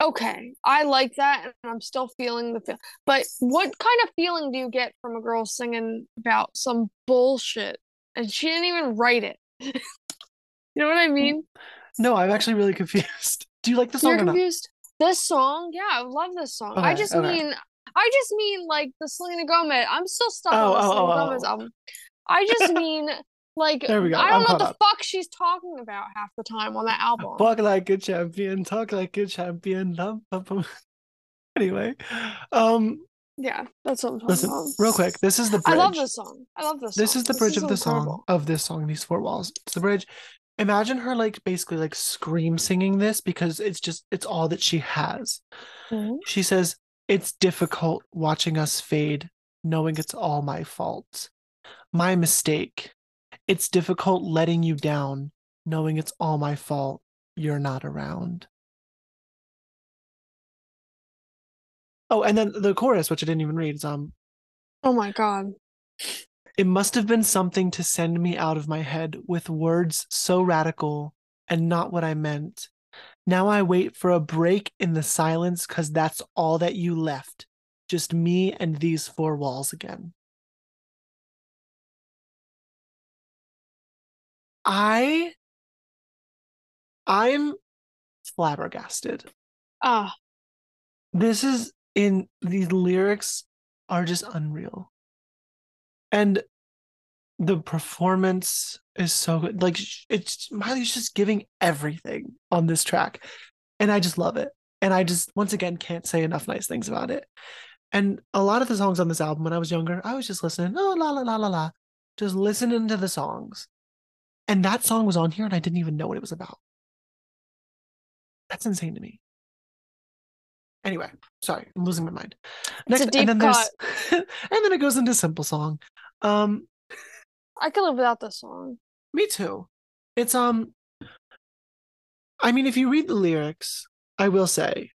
okay, I like that and I'm still feeling the feel. But what kind of feeling do you get from a girl singing about some bullshit and she didn't even write it? you know what I mm, mean? No, I'm actually really confused. Do you like the song You're confused? This song, yeah, I love this song. I just okay. mean, I just mean like the Selena Gomez. I'm still stuck Oh, on the oh, Selena oh, oh, Gomez oh. album. I just mean like There we go. I I'm don't know what the fuck she's talking about half the time on that album. Walk like a champion, talk like a champion. Bum. Anyway, um, Yeah, that's what I'm talking listen, about. real quick. This is the I bridge. love this song. I love this. This is the This bridge of the song of this song. These four walls. It's the bridge. Imagine her like basically like scream singing this because it's just it's all that she has. Mhm. She says, It's difficult watching us fade, knowing it's all my fault. My mistake. It's difficult letting you down, knowing it's all my fault. You're not around. Oh, and then the chorus, which I didn't even read, is um, Oh my god. it must have been something to send me out of my head with words so radical and not what I meant. Now I wait for a break in the silence because that's all that you left. Just me and these four walls again. I I'm flabbergasted. Ah, This is in these lyrics are just unreal. And the performance is so good. Like it's Miley's just giving everything on this track. And I just love it. And I just once again can't say enough nice things about it. And a lot of the songs on this album when I was younger, I was just listening, oh la la la la la, just listening to the songs. And that song was on here and I didn't even know what it was about. That's insane to me. Anyway, sorry, I'm losing my mind. It's a deep and then there's and then it goes into simple song. Um, I could live without this song. me too. It's um I mean if you read the lyrics, I will say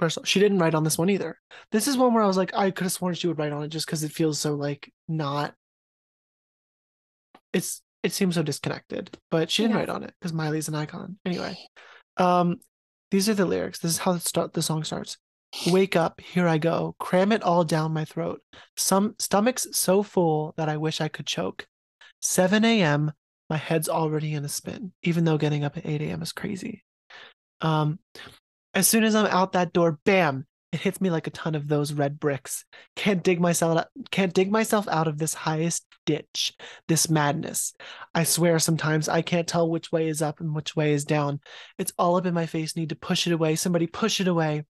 first she didn't write on this one either. This is one where I was like, I could have sworn she would write on it just because it feels so like not it's it seems so disconnected. But she didn't Yeah. write on it because Miley's an icon. Anyway. Um these are the lyrics. This is how the start the song starts. Wake up, here I go. Cram it all down my throat. Some stomach's so full that I wish I could choke. 7 a.m. My head's already in a spin, even though getting up at 8 a.m. is crazy. Um, as soon as I'm out that door, bam, it hits me like a ton of those red bricks. Can't dig myself out, can't dig myself out of this highest ditch, this madness. I swear sometimes I can't tell which way is up and which way is down. It's all up in my face. Need to push it away. Somebody push it away.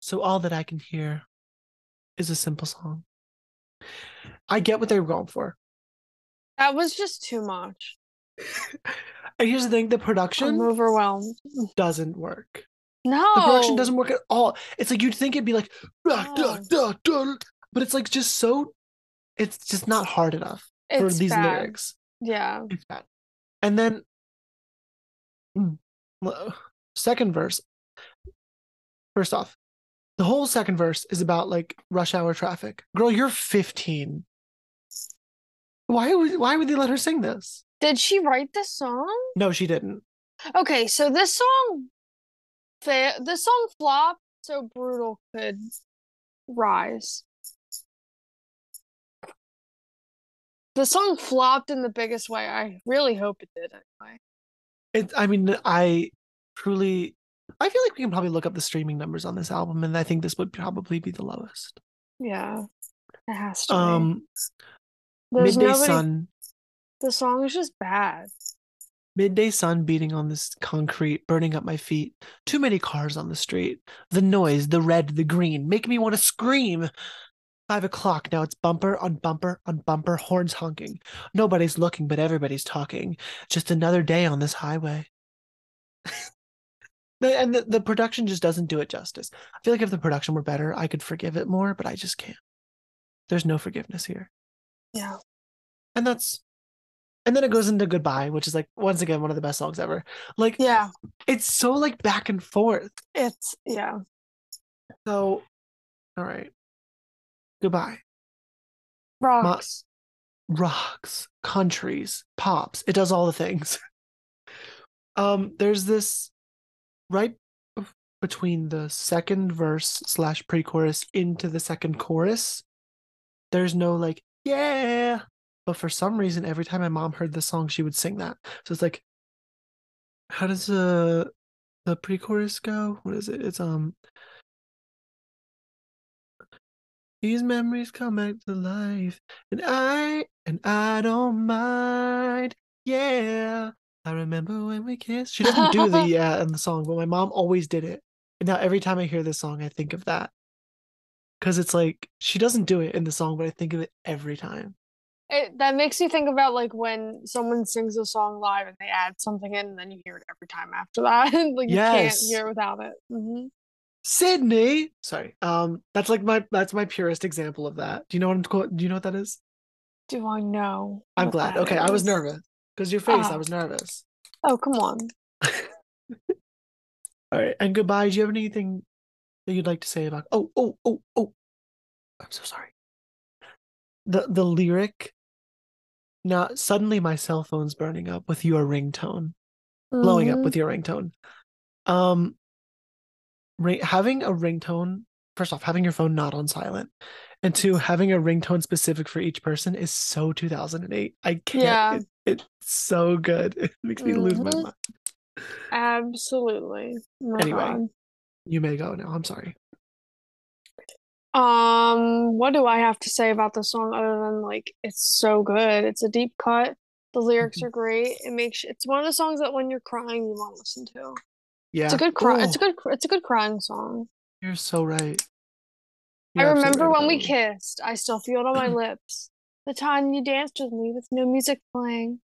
So all that I can hear is a simple song. I get what they were going for. That was just too much. And here's the thing: the production I'm overwhelmed. doesn't work. No. The production doesn't work at all. It's like you'd think it'd be like, "Duh, duh, No. duh, duh," but it's like just so. It's just not hard enough for these bad. lyrics. Yeah. It's bad. And then, mm, second verse. First off, the whole second verse is about like rush hour traffic. Girl, you're 15. Why would why would they let her sing this? Did she write this song? No, she didn't. Okay, so this song, fa- this song flopped so brutal could rise. The song flopped in the biggest way. I really hope it did anyway. It, I mean, I truly, I feel like we can probably look up the streaming numbers on this album, and I think this would probably be the lowest. Yeah, it has to. be. Um, There's midday nobody. sun, The song is just bad. Midday sun beating on this concrete, burning up my feet. Too many cars on the street. The noise, the red, the green, make me want to scream. Five o'clock. Now it's bumper on bumper on bumper, horns honking. Nobody's looking, but everybody's talking. Just another day on this highway. And the, the production just doesn't do it justice. I feel like if the production were better, I could forgive it more, but I just can't. There's no forgiveness here. Yeah. And that's and then it goes into goodbye, which is like once again one of the best songs ever. Like Yeah. it's so like back and forth. It's yeah. So all right. Goodbye. Rocks. rocks, countries, pops. It does all the things. um, there's this right between the second verse slash pre-chorus into the second chorus. There's no like yeah, but for some reason, every time my mom heard the song, she would sing that. So it's like, how does the the pre-chorus go? What is it? It's um. These memories come back to life, and I and I don't mind. Yeah, I remember when we kissed. She doesn't do the yeah in the song, but my mom always did it. And now every time I hear this song, I think of that because it's like she doesn't do it in the song, but I think of it every time. It, that makes you think about like when someone sings a song live and they add something in, and then you hear it every time after that. like you can't hear it without it. hmm Cyndi, sorry, um, that's like my that's my purest example of that. Do you know what I'm co- Do you know what that is? Do I know? I'm glad. Okay, I was nervous because your face. I Oh. was nervous. Oh, come on. All right, and goodbye. Do you have anything that you'd like to say about? Oh, oh, oh, oh. I'm so sorry. The the lyric. Now suddenly my cell phone's burning up with your ringtone, blowing up Mhm. with your ringtone. Um, ring, having a ringtone. First off, having your phone not on silent, and two, having a ringtone specific for each person is so 2008. I can't. Yeah. it- it's so good. It makes me lose my Mhm. mind. Absolutely. My Anyway. God. You may go now. I'm sorry. Um, what do I have to say about the song other than like it's so good? It's a deep cut. The lyrics are great. It makes it's one of the songs that when you're crying you want to listen to. Yeah. It's a good cry. It's a Oh, good. It's a good crying song. You're so right. I You're absolutely remember right when we kissed. I still feel it on my lips. The time you danced with me with no music playing.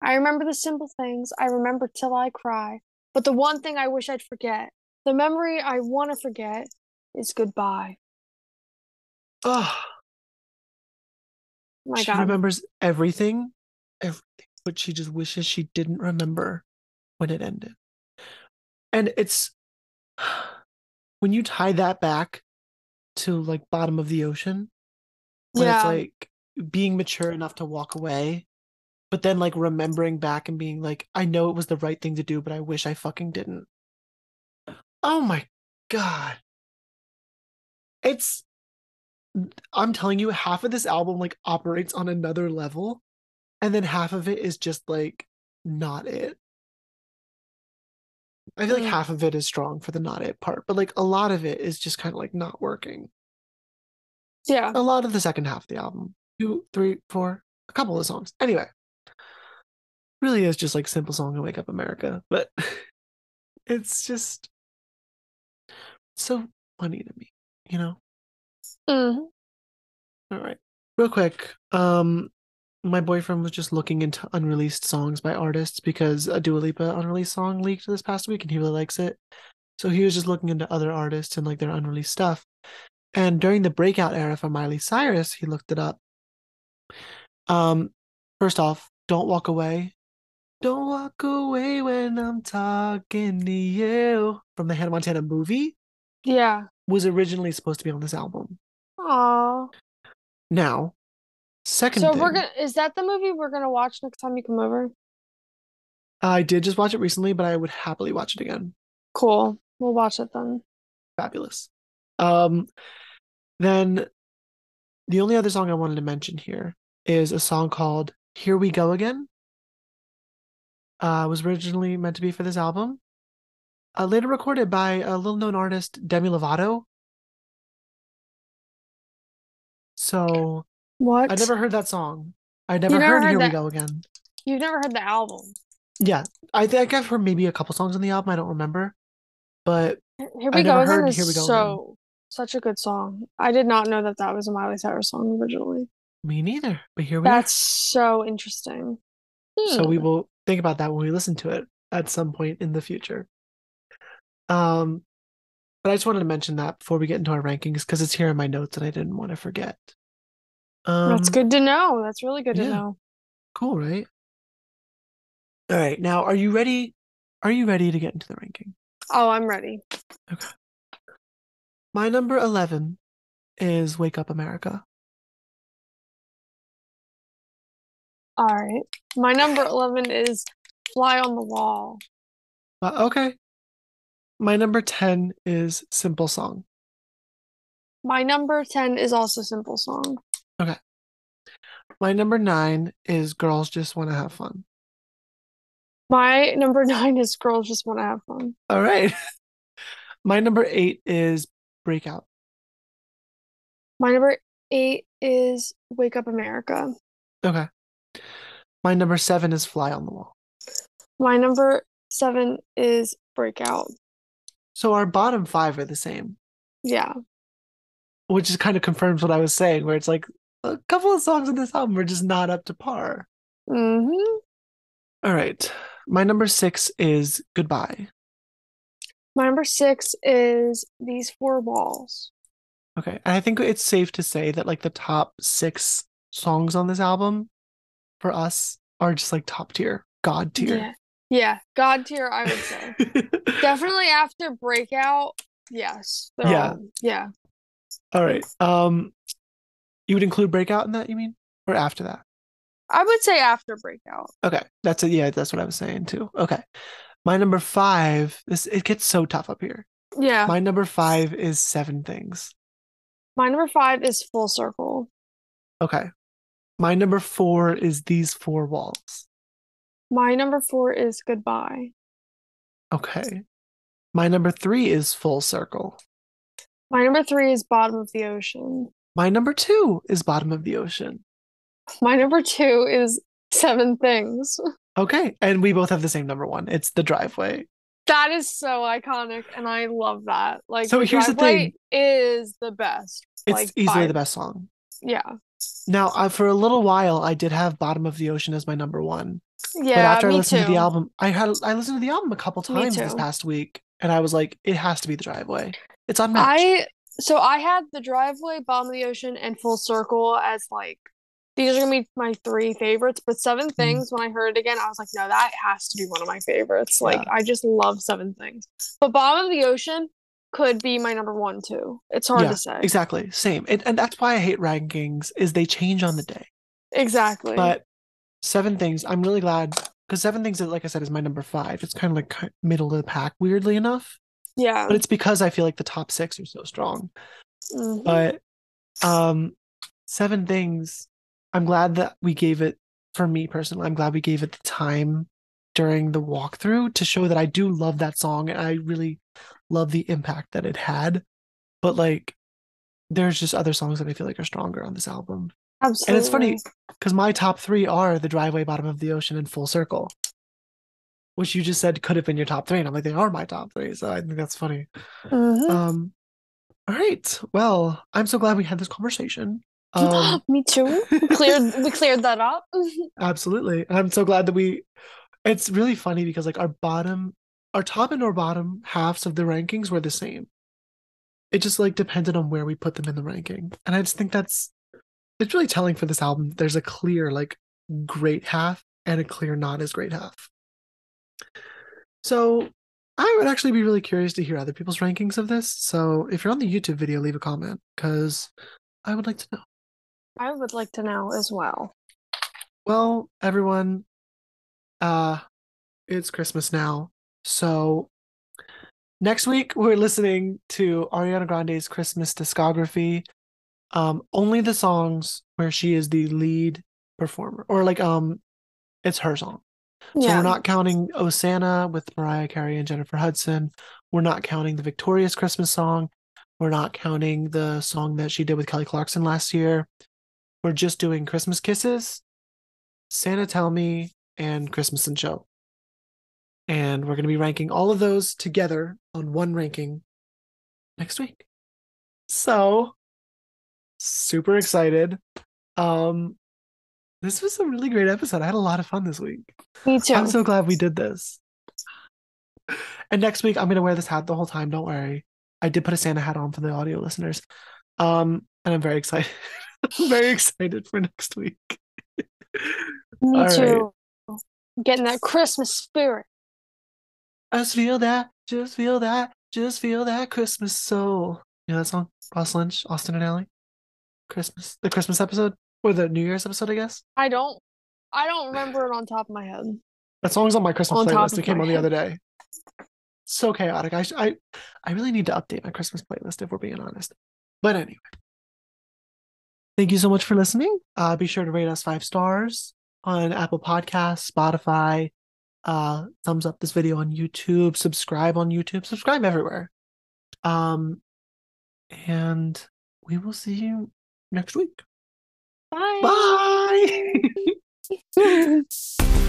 I remember the simple things. I remember till I cry. But the one thing I wish I'd forget, the memory I want to forget, is goodbye. Oh, My she God. remembers everything, everything, but she just wishes she didn't remember when it ended. And it's when you tie that back to like bottom of the ocean, when it's like being mature enough to walk away, but then like remembering back and being like, I know it was the right thing to do, but I wish I fucking didn't. Oh my god. It's I'm telling you, half of this album like operates on another level, and then half of it is just like not it. I feel like Mm. half of it is strong for the not it part, but like a lot of it is just kind of like not working. Yeah. A lot of the second half of the album, two, three, four, a couple of songs. Anyway, really is just like simple song and wake up America, but it's just so funny to me, you know. Mhm. All right. Real quick, um my boyfriend was just looking into unreleased songs by artists because a Dua Lipa unreleased song leaked this past week and he really likes it. So he was just looking into other artists and like their unreleased stuff. And during the breakout era for Miley Cyrus, he looked it up. Um first off, Don't Walk Away. Don't walk away when I'm talking to you from the Hannah Montana movie Yeah. was originally supposed to be on this album. Aw. Now, second So thing, we're gonna is that the movie we're gonna watch next time you come over? I did just watch it recently, but I would happily watch it again. Cool. We'll watch it then. Fabulous. Um, then the only other song I wanted to mention here is a song called "Here We Go Again." Uh, was originally meant to be for this album. Uh, later recorded by a little-known artist, Demi Lovato. So What? I never heard that song. I never, never heard, heard "Here We Go Again." You've never heard the album. Yeah, I think I've heard maybe a couple songs on the album. I don't remember, but Here I we go again heard is Here We Go Again. so Such a good song. I did not know that that was a Miley Cyrus song originally. Me neither. But here we That's so interesting. are. So we Hmm. will think about that when we listen to it at some point in the future. Um, but I just wanted to mention that before we get into our rankings because it's here in my notes and I didn't want to forget. Um, That's good to know. That's really good to know. Cool, right? All right. Now, are you ready? Are you ready to get into the ranking? Oh, I'm ready. Okay. My number 11 is Wake Up America. All right. My number 11 is Fly on the Wall. Uh, okay. My number 10 is Simple Song. My number 10 is also Simple Song. Okay. My number 9 is Girls Just Want to Have Fun. My number 9 is Girls Just Want to Have Fun. All right. My number 8 is Breakout. My number 8 is Wake Up America. Okay. My number 7 is Fly on the Wall. My number 7 is Breakout. So our bottom 5 are the same, Yeah. which is kind of confirms what I was saying where it's like a couple of songs in this album are just not up to par. Mm-hmm. All right. My number 6 is Goodbye. My number 6 is These Four Walls. Okay. And I think it's safe to say that like the top six songs on this album for us are just like top tier, god tier. Yeah. Yeah. God tier, I would say. Definitely after Breakout. Yes. Yeah. all- yeah. All right. Um, you would include Breakout in that, you mean? Or after that? I would say after Breakout. Okay. That's it. Yeah, that's what I was saying too. Okay. My number five, this it gets so tough up here. Yeah. My number five is Seven Things. My number 5 is Full Circle. Okay. My number four is These Four Walls. My number 4 is Goodbye. Okay. My number three is Full Circle. My number 3 is Bottom of the Ocean. My number two is Bottom of the Ocean. My number 2 is Seven Things. Okay. And we both have the same number one. It's The Driveway. That is so iconic, and I love that. Like, So the here's the thing. is the best. It's like, easily by- the best song. Yeah, Now, uh, for a little while, I did have Bottom of the Ocean as my number one. Yeah, But after I listened too. to the album, I had I listened to the album a couple times this past week, and I was like, it has to be The Driveway. It's unmatched. I so I had the driveway, bottom of the ocean, and full circle as like these are gonna be my three favorites. But Seven Mm. Things, when I heard it again, I was like, no, that has to be one of my favorites. Like Yeah. I just love Seven Things. But bottom of the ocean could be my number one too. It's hard Yeah, to say. Exactly. Same. And, and that's why I hate rankings is they change on the day. Exactly. But Seven Things, I'm really glad because Seven Things, like I said, is my number five. It's kind of like middle of the pack, weirdly enough. yeah. But it's because I feel like the top six are so strong. Mhm. But um, Seven Things, I'm glad that we gave it. For me personally, I'm glad we gave it the time during the walkthrough to show that I do love that song and I really love the impact that it had. But like, there's just other songs that I feel like are stronger on this album. Absolutely. And it's funny because my top three are The Driveway, Bottom of the Ocean, and Full Circle, which you just said could have been your top three. And I'm like, they are my top three. So I think that's funny. Mhm. Um, all right. Well, I'm so glad we had this conversation. Um, Me too. We cleared we cleared that up. absolutely. And I'm so glad that we, it's really funny because like our bottom, our top and our bottom halves of the rankings were the same. It just like depended on where we put them in the ranking. And I just think that's, it's really telling for this album. There's a clear like great half and a clear not as great half. So I would actually be really curious to hear other people's rankings of this. So if you're on the YouTube video, leave a comment because I would like to know. I would like to know as well. Well, everyone, uh, it's Christmas now. So next week we're listening to Ariana Grande's Christmas discography. Um, only the songs where she is the lead performer, or like um, it's her song. Yeah. So we're not counting Osana with Mariah Carey and Jennifer Hudson. We're not counting the Victorious Christmas song. We're not counting the song that she did with Kelly Clarkson last year. We're just doing Christmas Kisses, Santa Tell Me, and Christmas and Chill. And we're going to be ranking all of those together on one ranking next week. So super excited. Um this was a really great episode. I had a lot of fun this week. Me too. I'm so glad we did this. And next week I'm gonna wear this hat the whole time. Don't worry. I did put a Santa hat on for the audio listeners. Um, and I'm very excited. I'm very excited for next week. Me All too. Getting that Christmas spirit. Just feel that, just feel that, just feel that Christmas soul. You know that song? Ross Lynch, Austin and Ally? Christmas. The Christmas episode? Or the New Year's episode, I guess. I don't I don't remember it on top of my head. That song's on my Christmas On playlist. It came on the head. other day. So chaotic. I, sh- I I really need to update my Christmas playlist if we're being honest. But anyway. Thank you so much for listening. Uh, be sure to rate us five stars on Apple Podcasts, Spotify. Uh, thumbs up this video on YouTube. Subscribe on YouTube. Subscribe everywhere. Um, and we will see you next week. Bye. Bye.